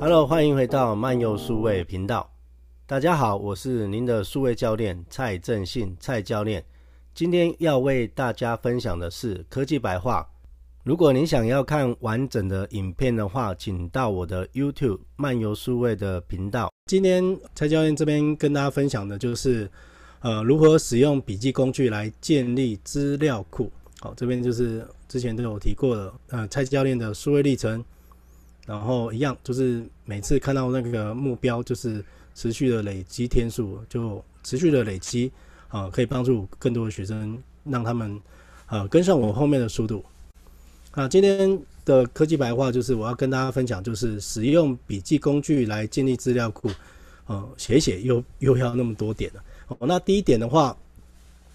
Hello，欢迎回到漫游数位频道。大家好，我是您的数位教练蔡正信，蔡教练。今天要为大家分享的是科技白话。如果您想要看完整的影片的话，请到我的 YouTube 漫游数位的频道。今天蔡教练这边跟大家分享的就是，呃，如何使用笔记工具来建立资料库。好，这边就是之前都有提过的，呃，蔡教练的数位历程。然后一样，就是每次看到那个目标，就是持续的累积天数，就持续的累积啊、可以帮助更多的学生，让他们呃跟上我后面的速度。那今天的科技白话就是我要跟大家分享，就是使用笔记工具来建立资料库，呃，写写又又要那么多点了。哦，那第一点的话，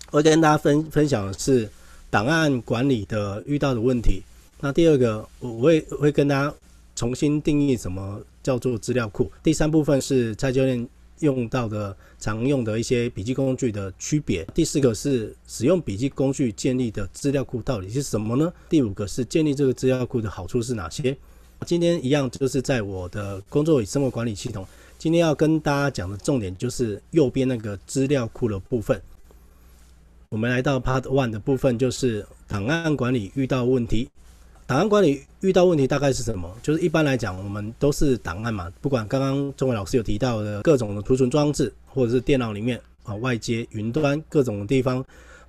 我跟大家分分享的是档案管理的遇到的问题。那第二个，我我会会跟大家。重新定义什么叫做资料库。第三部分是蔡教练用到的常用的一些笔记工具的区别。第四个是使用笔记工具建立的资料库到底是什么呢？第五个是建立这个资料库的好处是哪些？今天一样就是在我的工作与生活管理系统。今天要跟大家讲的重点就是右边那个资料库的部分。我们来到 Part One 的部分，就是档案管理遇到问题。档案管理遇到问题大概是什么？就是一般来讲，我们都是档案嘛，不管刚刚中伟老师有提到的各种的储存装置，或者是电脑里面啊外接云端各种地方，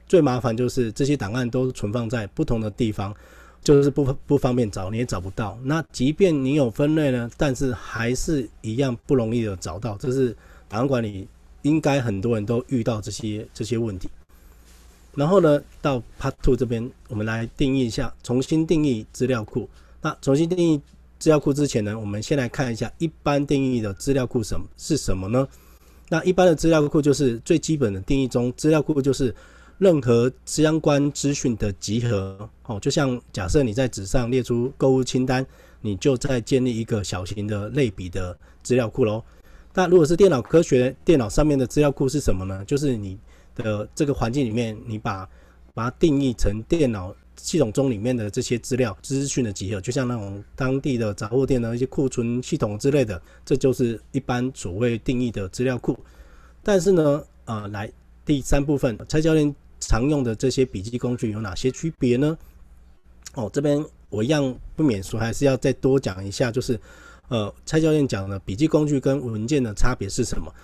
最麻烦就是这些档案都存放在不同的地方，就是不不方便找，你也找不到。那即便你有分类呢，但是还是一样不容易的找到。这是档案管理应该很多人都遇到这些这些问题。然后呢，到 Part Two 这边，我们来定义一下，重新定义资料库。那重新定义资料库之前呢，我们先来看一下一般定义的资料库什么是什么呢？那一般的资料库就是最基本的定义中，资料库就是任何相关资讯的集合。哦，就像假设你在纸上列出购物清单，你就在建立一个小型的类比的资料库喽。那如果是电脑科学，电脑上面的资料库是什么呢？就是你。的这个环境里面，你把把它定义成电脑系统中里面的这些资料资讯的集合，就像那种当地的杂货店的一些库存系统之类的，这就是一般所谓定义的资料库。但是呢，呃，来第三部分，蔡教练常用的这些笔记工具有哪些区别呢？哦，这边我一样不免说，还是要再多讲一下，就是呃，蔡教练讲的笔记工具跟文件的差别是什么？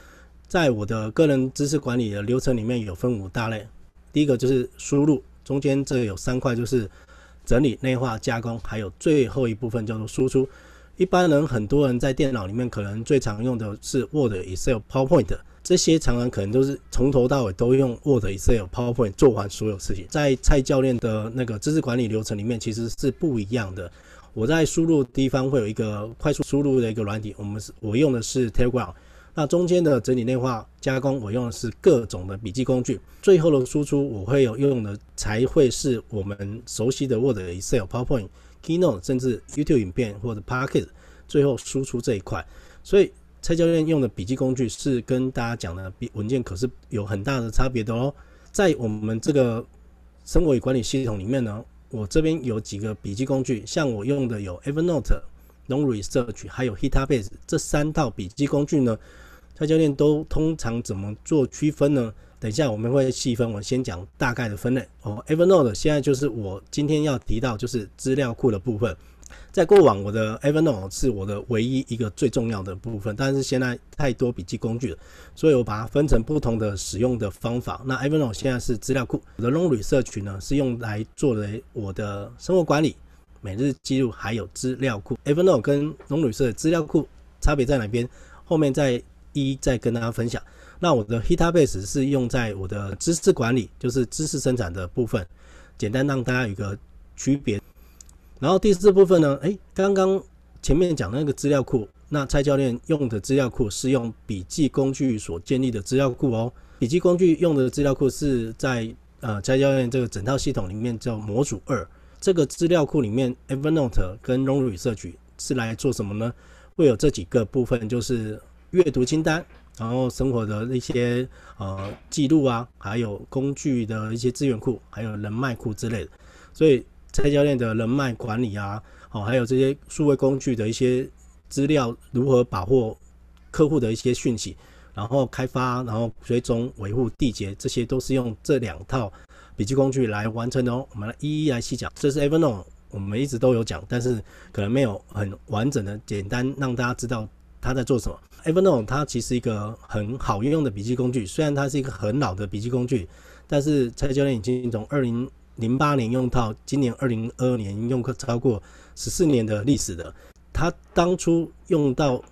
在我的个人知识管理的流程里面有分五大类，第一个就是输入，中间这个有三块就是整理、内化、加工，还有最后一部分叫做输出。一般人很多人在电脑里面可能最常用的是 Word、Excel、PowerPoint，这些常常可能都是从头到尾都用 Word、Excel、PowerPoint 做完所有事情。在蔡教练的那个知识管理流程里面其实是不一样的。我在输入地方会有一个快速输入的一个软体，我们是我用的是 Telegram。那中间的整理、内化、加工，我用的是各种的笔记工具。最后的输出，我会有用的才会是我们熟悉的 Word、Excel、PowerPoint、Keynote，甚至 YouTube 影片或者 Podcast。最后输出这一块，所以蔡教练用的笔记工具是跟大家讲的比文件可是有很大的差别的哦。在我们这个生活与管理系统里面呢，我这边有几个笔记工具，像我用的有 Evernote。Long Research 还有 Heptabase 这三套笔记工具呢，蔡教练都通常怎么做区分呢？等一下我们会细分，我先讲大概的分类哦。Evernote 现在就是我今天要提到就是资料库的部分，在过往我的 Evernote 是我的唯一一个最重要的部分，但是现在太多笔记工具了，所以我把它分成不同的使用的方法。那 Evernote 现在是资料库，我的 Long Research 呢是用来做的我的生活管理。每日记录还有资料库，Evernote 跟龙旅社的资料库差别在哪边？后面再一一再跟大家分享。那我的 Hitabase 是用在我的知识管理，就是知识生产的部分，简单让大家有个区别。然后第四部分呢，诶，刚刚前面讲那个资料库，那蔡教练用的资料库是用笔记工具所建立的资料库哦。笔记工具用的资料库是在呃蔡教练这个整套系统里面叫模组二。这个资料库里面，Evernote 跟 Long Research 是来做什么呢？会有这几个部分，就是阅读清单，然后生活的一些呃记录啊，还有工具的一些资源库，还有人脉库之类的。所以蔡教练的人脉管理啊，哦，还有这些数位工具的一些资料如何把握客户的一些讯息，然后开发，然后追踪、维护、缔结，这些都是用这两套笔记工具来完成的哦。我们来一一来细讲。这是 Evernote，我们一直都有讲，但是可能没有很完整的、简单让大家知道它在做什么。Evernote 它其实一个很好运用的笔记工具，虽然它是一个很老的笔记工具，但是蔡教练已经从二零零八年用到今年二零二二年，用过超过十四年的历史的。他当初用到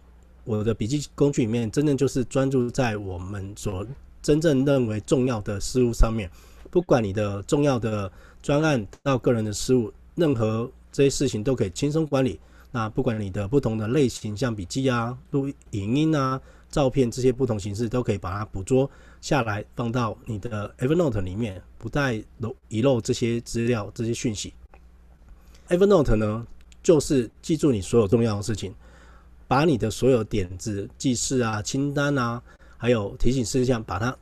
我的笔记工具里面，真正就是专注在我们所真正认为重要的事物上面。不管你的重要的专案到个人的事物，任何这些事情都可以轻松管理。那不管你的不同的类型，像笔记啊、录影音啊、照片这些不同形式，都可以把它捕捉下来，放到你的 Evernote 里面，不再漏遗漏这些资料、这些讯息。Evernote 呢，就是记住你所有重要的事情，把你的所有点子、记事啊、清单啊，还有提醒事项，把它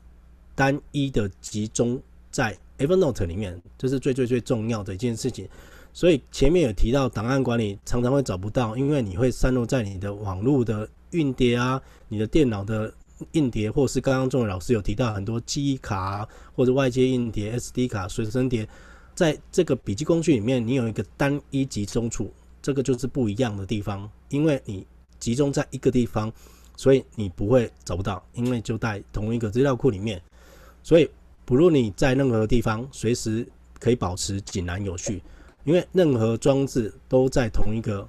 单一的集中在 Evernote 里面，这是最最最重要的一件事情。所以前面有提到档案管理常常会找不到，因为你会散落在你的网络的硬碟啊、你的电脑的硬碟，或是刚刚仲老师有提到很多记忆卡啊，或者外接硬碟、SD 卡、随身碟，在这个笔记工具里面，你有一个单一集中处，这个就是不一样的地方，因为你集中在一个地方，所以你不会找不到，因为就在同一个资料库里面，所以不论你在任何地方，随时可以保持井然有序。因为任何装置都在同一个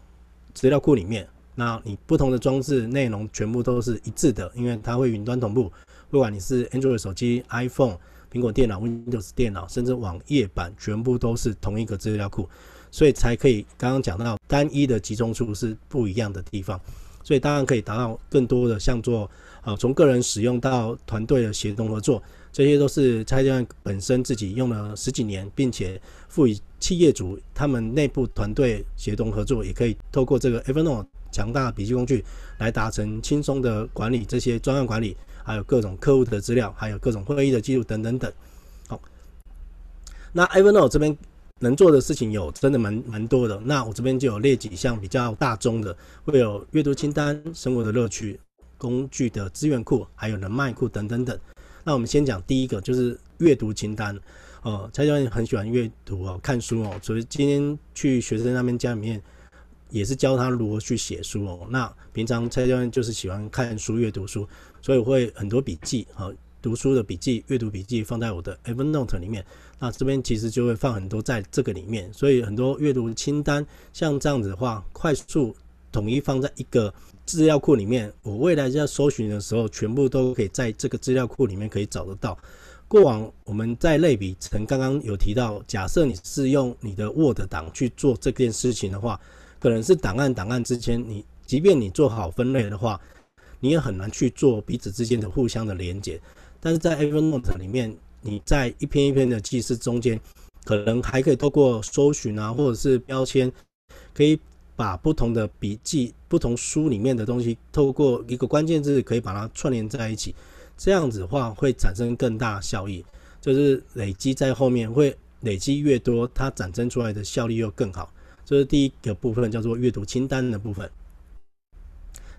资料库里面，那你不同的装置内容全部都是一致的，因为它会云端同步。不管你是 Android 手机、iPhone、苹果电脑、Windows 电脑，甚至网页版，全部都是同一个资料库，所以才可以刚刚讲到单一的集中处是不一样的地方，所以当然可以达到更多的像做啊，从个人使用到团队的协同合作。这些都是蔡教练本身自己用了十几年，并且赋予企业主他们内部团队协同合作，也可以透过这个 Evernote 强大笔记工具来达成轻松的管理这些专案管理，还有各种客户的资料，还有各种会议的记录等等等。好，那 Evernote 这边能做的事情有真的蛮蛮多的。那我这边就有列几项比较大宗的，会有阅读清单、生活的乐趣、工具的资源库，还有人脉库等等等。那我们先讲第一个，就是阅读清单。哦，蔡教练很喜欢阅读哦，看书哦，所以今天去学生那边家里面，也是教他如何去写书哦。那平常蔡教练就是喜欢看书、阅读书，所以会很多笔记啊，读书的笔记、阅读笔记放在我的 Evernote 里面。那这边其实就会放很多在这个里面，所以很多阅读清单像这样子的话，快速统一放在一个。资料库里面，我未来在搜寻的时候，全部都可以在这个资料库里面可以找得到。过往我们在类比成刚刚有提到，假设你是用你的 Word 档去做这件事情的话，可能是档案档案之间，你即便你做好分类的话，你也很难去做彼此之间的互相的连接。但是在 Evernote 里面，你在一篇一篇的记事中间，可能还可以透过搜寻啊，或者是标签，可以。把不同的笔记、不同书里面的东西，透过一个关键字，可以把它串联在一起。这样子的话，会产生更大效益。就是累积在后面，会累积越多，它产生出来的效率又更好。这是第一个部分，叫做阅读清单的部分。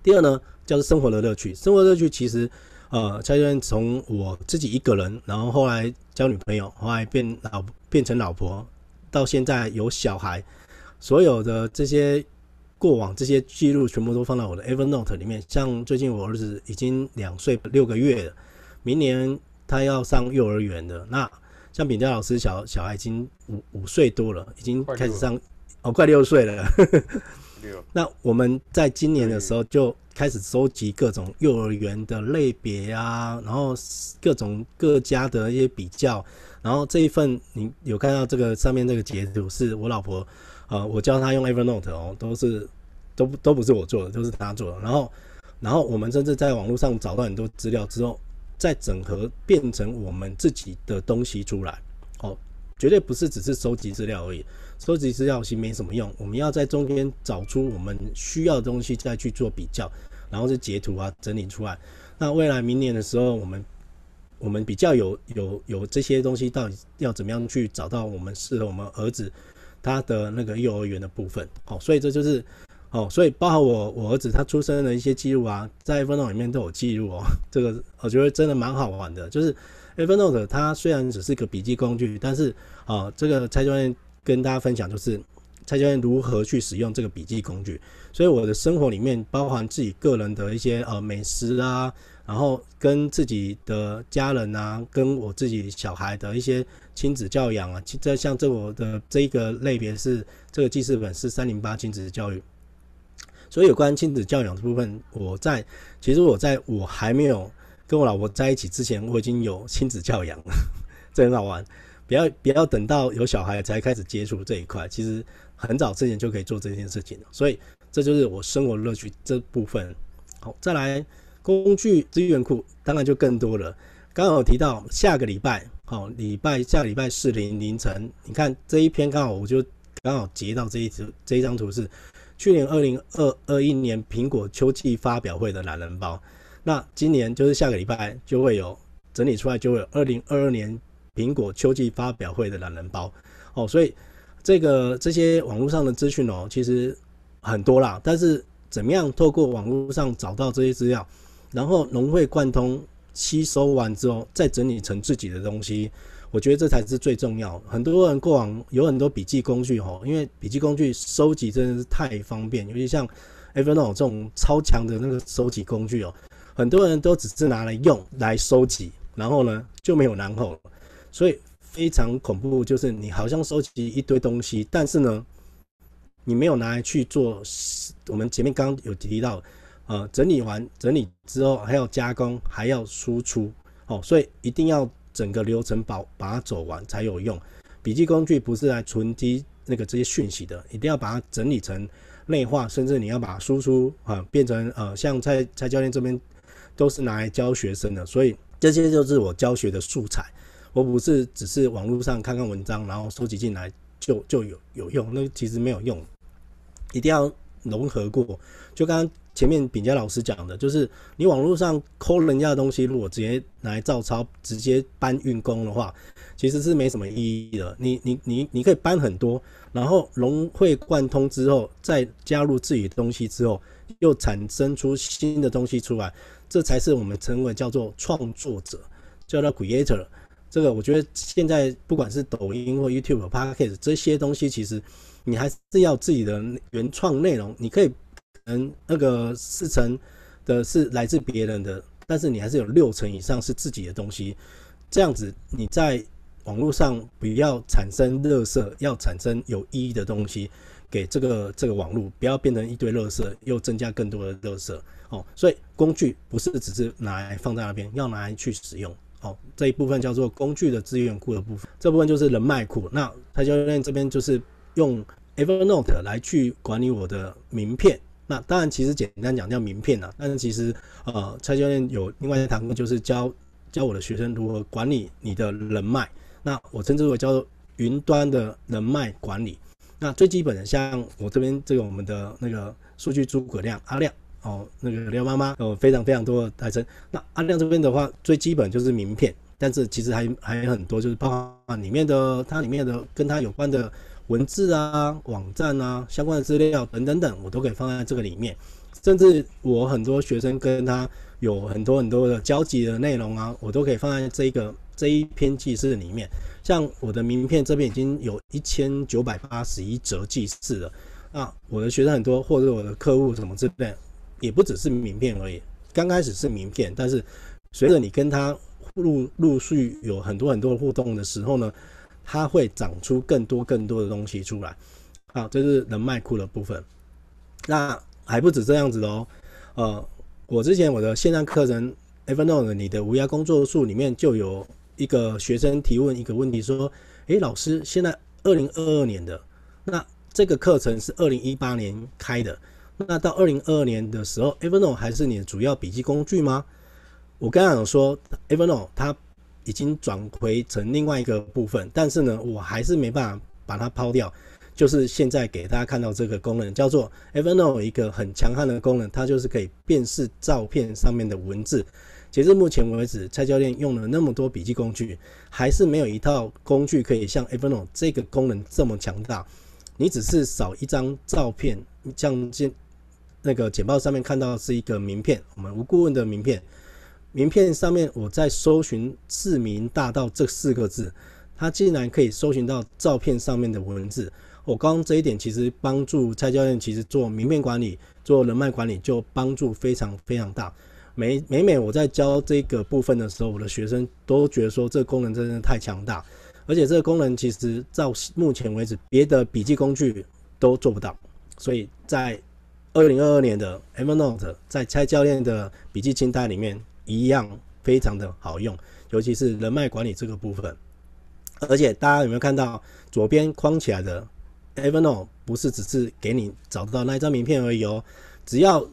第二呢，叫做生活的乐趣。生活乐趣其实，呃，蔡教练从我自己一个人，然后后来交女朋友，后来变老变成老婆，到现在有小孩。所有的这些过往这些记录全部都放到我的 Evernote 里面。像最近我儿子已经两岁六个月了，明年他要上幼儿园的。那像炳佳老师小小孩已经五五岁多了，已经开始上哦，快六岁了。那我们在今年的时候就开始收集各种幼儿园的类别啊，然后各种各家的一些比较。然后这一份你有看到这个上面这个截图是我老婆。呃，我教他用 Evernote 哦，都是都都不是我做的，都是他做的。然后，然后我们甚至在网络上找到很多资料之后，再整合变成我们自己的东西出来。哦，绝对不是只是收集资料而已，收集资料其实没什么用。我们要在中间找出我们需要的东西，再去做比较，然后是截图啊整理出来。那未来明年的时候，我们我们比较有有有这些东西，到底要怎么样去找到我们适合我们儿子。他的那个幼儿园的部分，好，所以这就是哦，所以包含我我儿子他出生的一些记录啊，在 Evernote 里面都有记录哦。这个我觉得真的蛮好玩的，就是 Evernote 它虽然只是个笔记工具，但是啊、哦，这个蔡教练跟大家分享就是蔡教练如何去使用这个笔记工具。所以我的生活里面包含自己个人的一些呃美食啊，然后跟自己的家人啊，跟我自己小孩的一些亲子教养啊，这像这我的这一个类别是这个记事本是三零八亲子教育。所以有关亲子教养的部分，我在其实我在我还没有跟我老婆在一起之前，我已经有亲子教养了，这很好玩。不要不要等到有小孩才开始接触这一块，其实很早之前就可以做这件事情了。所以这就是我生活乐趣这部分。好，再来工具资源库，当然就更多了。刚好提到下个礼拜，好，礼拜下礼拜四零凌晨，你看这一篇刚好我就刚好截到这一张这一张图是。去年二零二二一年苹果秋季发表会的懒人包，那今年就是下个礼拜就会有整理出来，就会有二零二二年苹果秋季发表会的懒人包哦。所以这个这些网络上的资讯哦，其实很多啦。但是怎么样透过网络上找到这些资料，然后融会贯通吸收完之后，再整理成自己的东西。我觉得这才是最重要。很多人过往有很多笔记工具哦，因为笔记工具收集真的是太方便，尤其像 Evernote 这种超强的那个收集工具哦，很多人都只是拿来用来收集，然后呢就没有然后了。所以非常恐怖，就是你好像收集一堆东西，但是呢你没有拿来去做。我们前面刚刚有提到，呃，整理完整理之后还要加工，还要输出哦，所以一定要。整个流程把把它走完才有用。笔记工具不是来存积那个这些讯息的，一定要把它整理成内化，甚至你要把它输出啊变成呃，像蔡蔡教练这边都是拿来教学生的，所以这些就是我教学的素材。我不是只是网络上看看文章，然后收集进来就就有有用，那其实没有用，一定要融合过。就刚刚。前面炳佳老师讲的，就是你网络上抠人家的东西，如果直接拿来照抄，直接搬运工的话，其实是没什么意义的。你你你你可以搬很多，然后融会贯通之后，再加入自己的东西之后，又产生出新的东西出来，这才是我们称为叫做创作者，叫做 creator。这个我觉得现在不管是抖音或 YouTube、Podcast 这些东西，其实你还是要自己的原创内容，你可以。嗯，那个四成的是来自别人的，但是你还是有六成以上是自己的东西。这样子你在网络上不要产生垃圾，要产生有意义的东西给这个这个网络，不要变成一堆垃圾，又增加更多的垃圾哦。所以工具不是只是拿来放在那边，要拿来去使用哦。这一部分叫做工具的资源库的部分，这部分就是人脉库。那蔡教练这边就是用 Evernote 来去管理我的名片。那当然，其实简单讲叫名片呐。但是其实，呃，蔡教练有另外一堂课，就是教教我的学生如何管理你的人脉。那我称之为叫做云端的人脉管理。那最基本的，像我这边这个我们的那个数据诸葛亮阿亮哦，那个廖妈妈有非常非常多的代称。那阿亮这边的话，最基本就是名片，但是其实还还有很多，就是包含里面的它里面的跟它有关的。文字啊，网站啊，相关的资料等等等，我都可以放在这个里面。甚至我很多学生跟他有很多很多的交集的内容啊，我都可以放在这个这一篇记事里面。像我的名片这边已经有一千九百八十一则记事了。啊，我的学生很多，或者我的客户什么之类，也不只是名片而已。刚开始是名片，但是随着你跟他陆陆续有很多很多互动的时候呢，它会长出更多更多的东西出来，好，这是人脉库的部分。那还不止这样子哦，呃，我之前我的线上课程 Evernote 你的无涯工作术里面就有一个学生提问一个问题说，诶，老师，现在二零二二年的，那这个课程是二零一八年开的，那到二零二二年的时候，Evernote 还是你的主要笔记工具吗？我刚刚有说 Evernote 它。已经转回成另外一个部分，但是呢，我还是没办法把它抛掉。就是现在给大家看到这个功能，叫做 Evernote 一个很强悍的功能，它就是可以辨识照片上面的文字。截至目前为止，蔡教练用了那么多笔记工具，还是没有一套工具可以像 Evernote 这个功能这么强大。你只是扫一张照片像这那个简报上面看到是一个名片，我们吴顾问的名片。名片上面我在搜寻“市民大道”这四个字，它竟然可以搜寻到照片上面的文字。我刚刚这一点其实帮助蔡教练，其实做名片管理、做人脉管理就帮助非常非常大。每每每我在教这个部分的时候，我的学生都觉得说这个功能真的太强大，而且这个功能其实到目前为止别的笔记工具都做不到。所以在二零二二年的 Evernote 在蔡教练的笔记清单里面。一样非常的好用，尤其是人脉管理这个部分。而且大家有没有看到左边框起来的 Evernote？不是只是给你找得到那一张名片而已哦。只要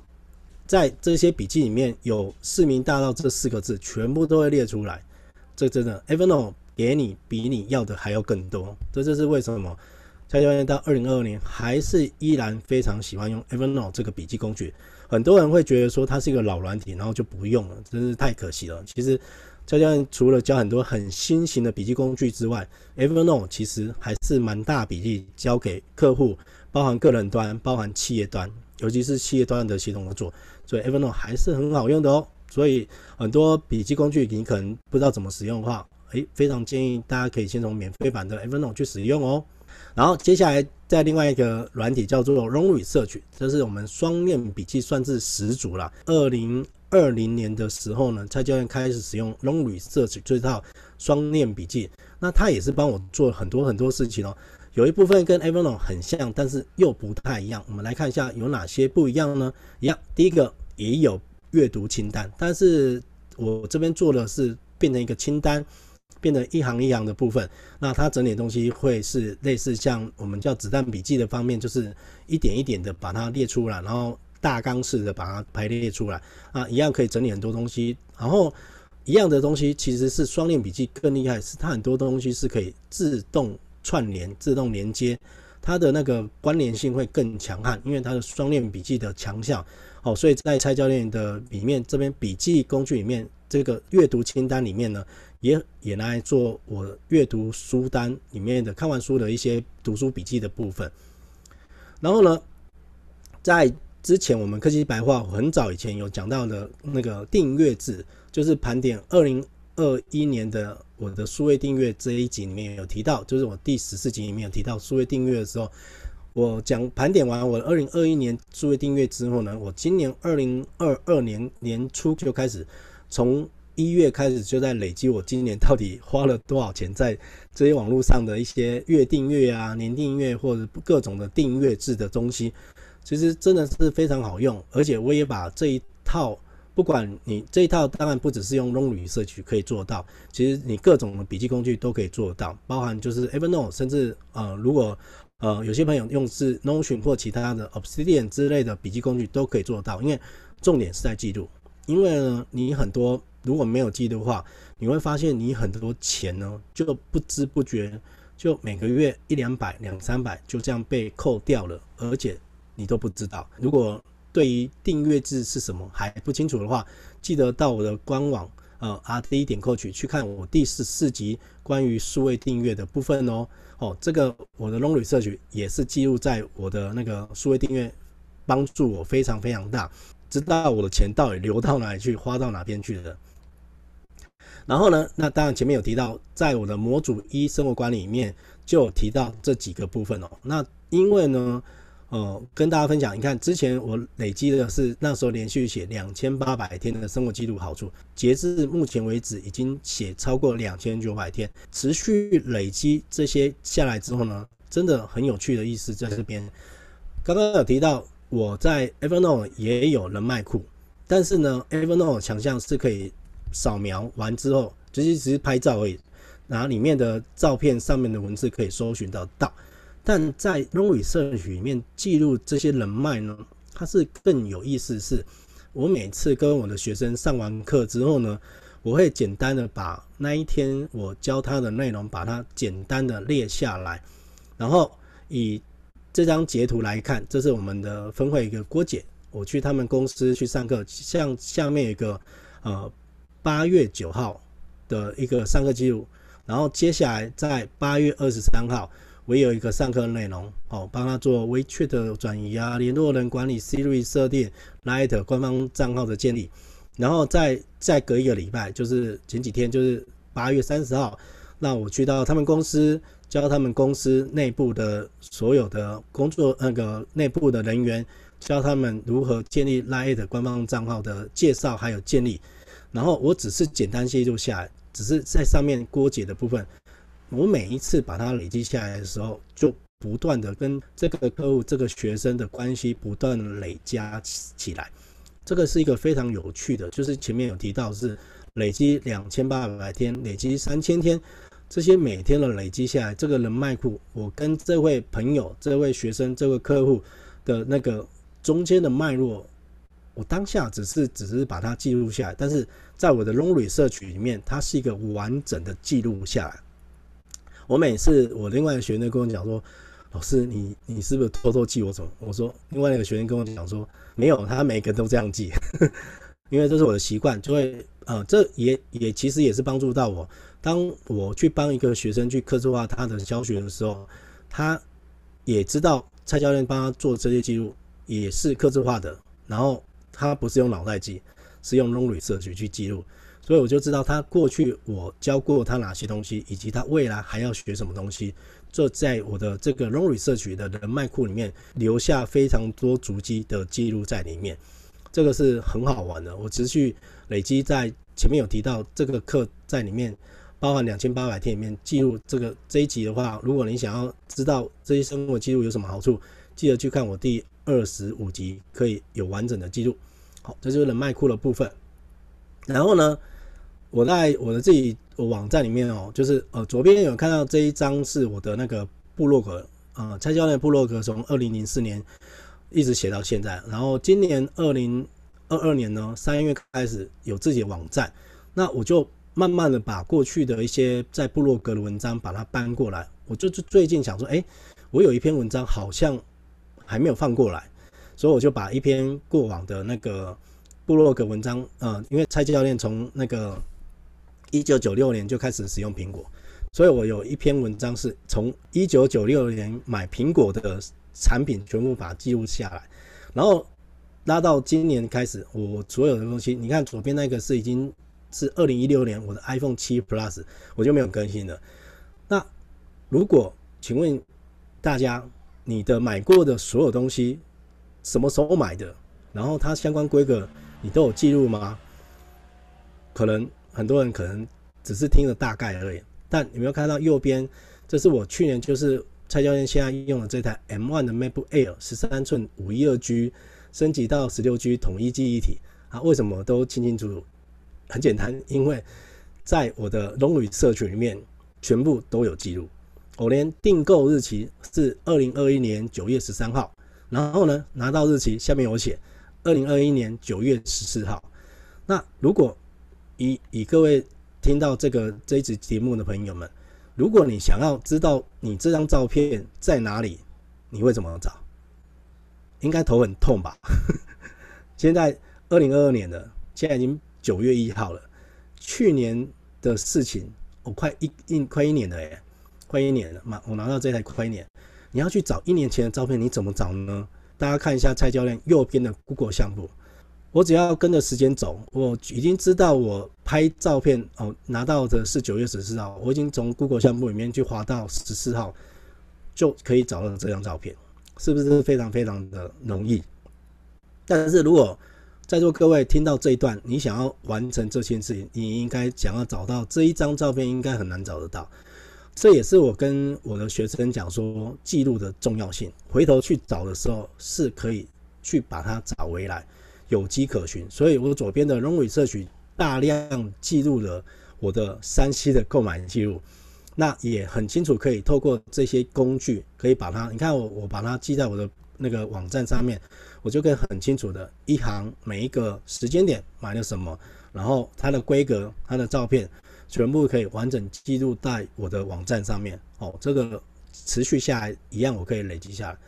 在这些笔记里面有“市民大道”这四个字，全部都会列出来。这真的 Evernote 给你比你要的还要更多。这就是为什么蔡教练到二零二二年还是依然非常喜欢用 Evernote 这个笔记工具。很多人会觉得说它是一个老软体，然后就不用了，真是太可惜了。其实，教教除了教很多很新型的笔记工具之外，Evernote 其实还是蛮大比例交给客户，包含个人端、包含企业端，尤其是企业端的系统合作，所以 Evernote 还是很好用的哦。所以很多笔记工具你可能不知道怎么使用的话，诶，非常建议大家可以先从免费版的 Evernote 去使用哦。然后接下来在另外一个软体叫做 Long Research，这是我们双链笔记算是始祖了。二零二零年的时候呢，蔡教练开始使用 Long Research 这套双链笔记，那他也是帮我做很多很多事情哦。有一部分跟 Evernote 很像，但是又不太一样。我们来看一下有哪些不一样呢？一样，第一个也有阅读清单，但是我这边做的是变成一个清单。变得一行一行的部分，那它整理东西会是类似像我们叫子弹笔记的方面，就是一点一点的把它列出来，然后大纲式的把它排列出来啊，一样可以整理很多东西。然后一样的东西其实是双链笔记更厉害，是它很多东西是可以自动串联、自动连接，它的那个关联性会更强悍，因为它的双链笔记的强项。哦，所以在蔡教练的里面这边笔记工具里面，这个阅读清单里面呢。也也来做我阅读书单里面的看完书的一些读书笔记的部分。然后呢，在之前我们科技白话很早以前有讲到的那个订阅制，就是盘点二零二一年的我的数位订阅这一集里面有提到，就是我第十四集里面有提到数位订阅的时候，我讲盘点完我二零二一年数位订阅之后呢，我今年二零二二年年初就开始从。一月开始就在累积，我今年到底花了多少钱在这些网络上的一些月订阅啊、年订阅或者各种的订阅制的东西，其实真的是非常好用。而且我也把这一套，不管你这一套，当然不只是用 Long 旅社区可以做到，其实你各种的笔记工具都可以做到，包含就是 Evernote，甚至呃，如果呃有些朋友用是 Notion 或其他的 Obsidian 之类的笔记工具都可以做到，因为重点是在记录，因为呢你很多。如果没有记的话，你会发现你很多钱呢，就不知不觉就每个月一两百、两三百就这样被扣掉了，而且你都不知道。如果对于订阅制是什么还不清楚的话，记得到我的官网呃 RD 点 c o 去看我第十四集关于数位订阅的部分哦。哦，这个我的 Long Research 也是记录在我的那个数位订阅，帮助我非常非常大，知道我的钱到底流到哪里去，花到哪边去的。然后呢，那当然前面有提到，在我的模组一生活管理里面就有提到这几个部分哦。那因为呢，呃，跟大家分享，你看之前我累积的是那时候连续写两千八百天的生活记录好处，截至目前为止已经写超过两千九百天，持续累积这些下来之后呢，真的很有趣的意思在这边。刚刚有提到我在 Evernote 也有人脉库，但是呢，Evernote 强项是可以。扫描完之后，其实只是拍照而已，然后里面的照片上面的文字可以搜寻得到。但在 Long Research 里面记录这些人脉呢，它是更有意思。是我每次跟我的学生上完课之后呢，我会简单的把那一天我教他的内容，把它简单的列下来，然后以这张截图来看，这是我们的分会一个郭姐，我去他们公司去上课，像下面一个呃。八月九号的一个上课记录，然后接下来在八月二十三号，我有一个上课内容，哦，帮他做 WeChat 的转移啊，联络人管理、Siri 设定、Light 官方账号的建立，然后再再隔一个礼拜，就是前几天，就是八月三十号，那我去到他们公司，教他们公司内部的所有的工作那个内部的人员，教他们如何建立 Light 官方账号的介绍还有建立，然后我只是简单记录下来，只是在上面郭解的部分。我每一次把它累积下来的时候，就不断的跟这个客户、这个学生的关系不断累加起来。这个是一个非常有趣的，就是前面有提到是累积两千八百天、累积三千天，这些每天的累积下来，这个人脉库，我跟这位朋友、这位学生、这位客户的那个中间的脉络，我当下只是只是把它记录下来，但是在我的 long research 里面，它是一个完整的记录下来。我每次我另外一个学生跟我讲说，老师你你是不是偷偷记我什么？我说另外一个学生跟我讲说，没有，他每个都这样记，因为这是我的习惯，就会呃，这也也其实也是帮助到我。当我去帮一个学生去刻制化他的教学的时候，他也知道蔡教练帮他做这些记录也是刻制化的，然后他不是用脑袋记，是用 long research 去记录。所以我就知道他过去我教过他哪些东西，以及他未来还要学什么东西，就在我的这个 long research 的人脉库里面留下非常多足迹的记录在里面，这个是很好玩的。我持续累积，在前面有提到这个课在里面包含两千八百天里面记录这个这一集的话，如果你想要知道这些生活记录有什么好处，记得去看我第二十五集，可以有完整的记录。好，这就是人脉库的部分。然后呢，我在我的自己网站里面哦，就是呃左边有看到这一张是我的那个部落格，呃蔡教练部落格从二零零四年一直写到现在，然后今年二零二二年呢三月开始有自己的网站，那我就慢慢的把过去的一些在部落格的文章把它搬过来，我就就最近想说，哎，我有一篇文章好像还没有放过来，所以我就把一篇过往的那个部落格文章，呃，因为蔡教练从那个一九九六年就开始使用苹果，所以我有一篇文章是从一九九六年买苹果的产品全部把它记录下来，然后拉到今年开始，我所有的东西，你看左边那个是已经是二零一六年我的 iPhone 七 Plus，我就没有更新了。那如果请问大家，你的买过的所有东西什么时候买的？然后它相关规格你都有记录吗？可能。很多人可能只是听了大概而已，但有没有看到右边？这是我去年就是蔡教练现在用的这台 M1 的 MacBook Air，十三寸五一二 G，升级到十六 G 统一记忆体啊？为什么都清清楚楚？很简单，因为在我的 Long Research 里面全部都有记录。我连订购日期是二零二一年九月十三号，然后呢拿到日期下面有写二零二一年九月十四号。那如果以以各位听到这个这一集节目的朋友们，如果你想要知道你这张照片在哪里，你会怎么找？应该头很痛吧？现在二零二二年了，现在已经九月一号了，去年的事情，我快一一快一年了耶，快一年了嘛，我拿到这台快一年，你要去找一年前的照片，你怎么找呢？大家看一下蔡教练右边的 Google 相簿。我只要跟着时间走，我已经知道我拍照片哦，拿到的是九月十四号，我已经从 Google 相簿里面去滑到十四号，就可以找到这张照片，是不是非常非常的容易？但是如果在座各位听到这一段，你想要完成这件事情，你应该想要找到这一张照片，应该很难找得到。这也是我跟我的学生讲说，记录的重要性，回头去找的时候是可以去把它找回来。有迹可循，所以我左边的 long research 大量记录了我的山西的购买记录，那也很清楚，可以透过这些工具，可以把它，你看我我把它记在我的那个网站上面，我就可以很清楚的一行每一个时间点买了什么，然后它的规格、它的照片，全部可以完整记录在我的网站上面。哦，这个持续下来一样，我可以累积下来。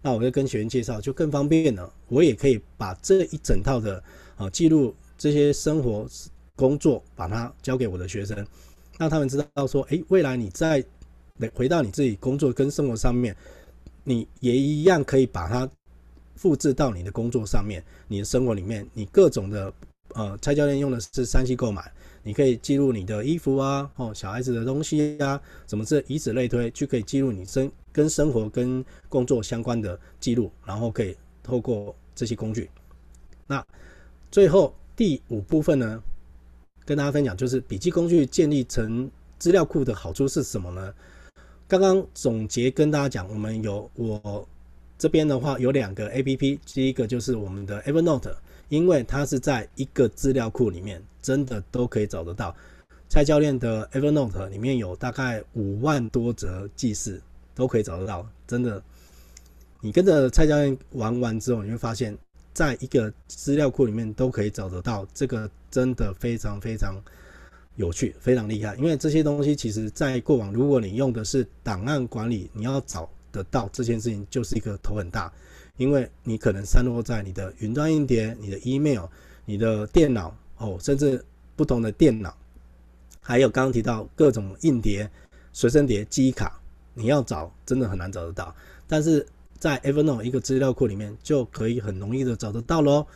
那我就跟学员介绍，就更方便了。我也可以把这一整套的啊记录这些生活工作，把它交给我的学生，让他们知道说，诶，未来你在回到你自己工作跟生活上面，你也一样可以把它复制到你的工作上面，你的生活里面，你各种的呃，蔡教练用的是三期购买，你可以记录你的衣服啊，哦，小孩子的东西啊，什么这以此类推，就可以记录你生跟生活跟工作相关的记录，然后可以透过这些工具。那最后第五部分呢，跟大家分享就是笔记工具建立成资料库的好处是什么呢？刚刚总结跟大家讲，我们有我这边的话有两个 APP，第一个就是我们的 Evernote，因为它是在一个资料库里面，真的都可以找得到。蔡教练的 Evernote 里面有大概五万多则记事，都可以找得到。真的，你跟着蔡教练玩完之后，你会发现在一个资料库里面都可以找得到，这个真的非常非常。有趣，非常厉害，因为这些东西其实，在过往，如果你用的是档案管理，你要找得到这件事情，就是一个头很大，因为你可能散落在你的云端硬碟、你的 email、你的电脑哦，甚至不同的电脑，还有刚刚提到各种硬碟、随身碟、记忆卡，你要找真的很难找得到。但是在 Evernote 一个资料库里面，就可以很容易的找得到喽。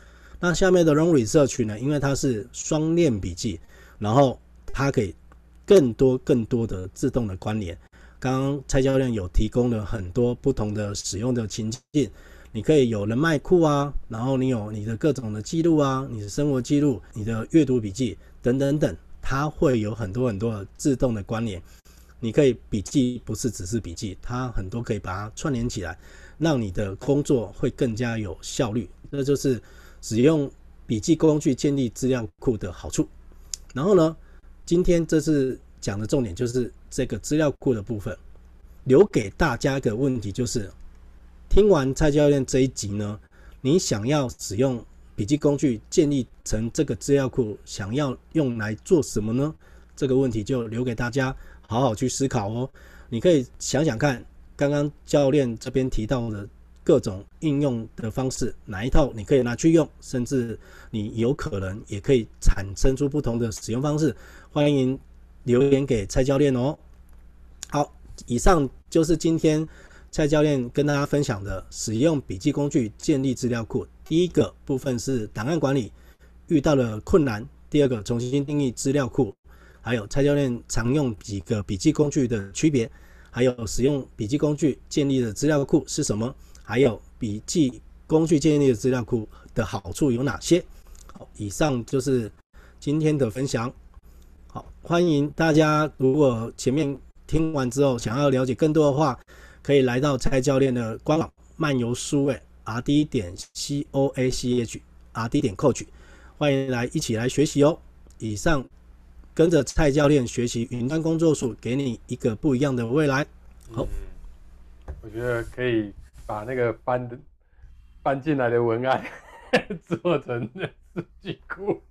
那下面的 Long Research 呢，因为它是双链笔记，然后它可以更多更多的自动的关联。刚刚蔡教练有提供了很多不同的使用的情境，你可以有人脉库啊，然后你有你的各种的记录啊，你的生活记录、你的阅读笔记等等等，它会有很多很多的自动的关联。你可以笔记不是只是笔记，它很多可以把它串联起来，让你的工作会更加有效率。这就是使用笔记工具建立资料库的好处。然后呢，今天这次讲的重点就是这个资料库的部分，留给大家一个问题就是，听完蔡教练这一集呢，你想要使用笔记工具建立成这个资料库，想要用来做什么呢？这个问题就留给大家好好去思考哦。你可以想想看，刚刚教练这边提到的。各种应用的方式，哪一套你可以拿去用，甚至你有可能也可以产生出不同的使用方式。欢迎留言给蔡教练哦。好，以上就是今天蔡教练跟大家分享的使用笔记工具建立资料库。第一个部分是档案管理遇到了困难，第二个重新定义资料库，还有蔡教练常用几个笔记工具的区别，还有使用笔记工具建立的资料库是什么。还有笔记工具建立的资料库的好处有哪些？好，以上就是今天的分享。好，欢迎大家，如果前面听完之后想要了解更多的话，可以来到蔡教练的官网漫游数位 R D 点 C O A C H R D 点 Coach，欢迎来一起来学习哦。以上跟着蔡教练学习云端工作术，给你一个不一样的未来。好，嗯、我觉得可以。把那个搬的搬进来的文案 做成的数据库。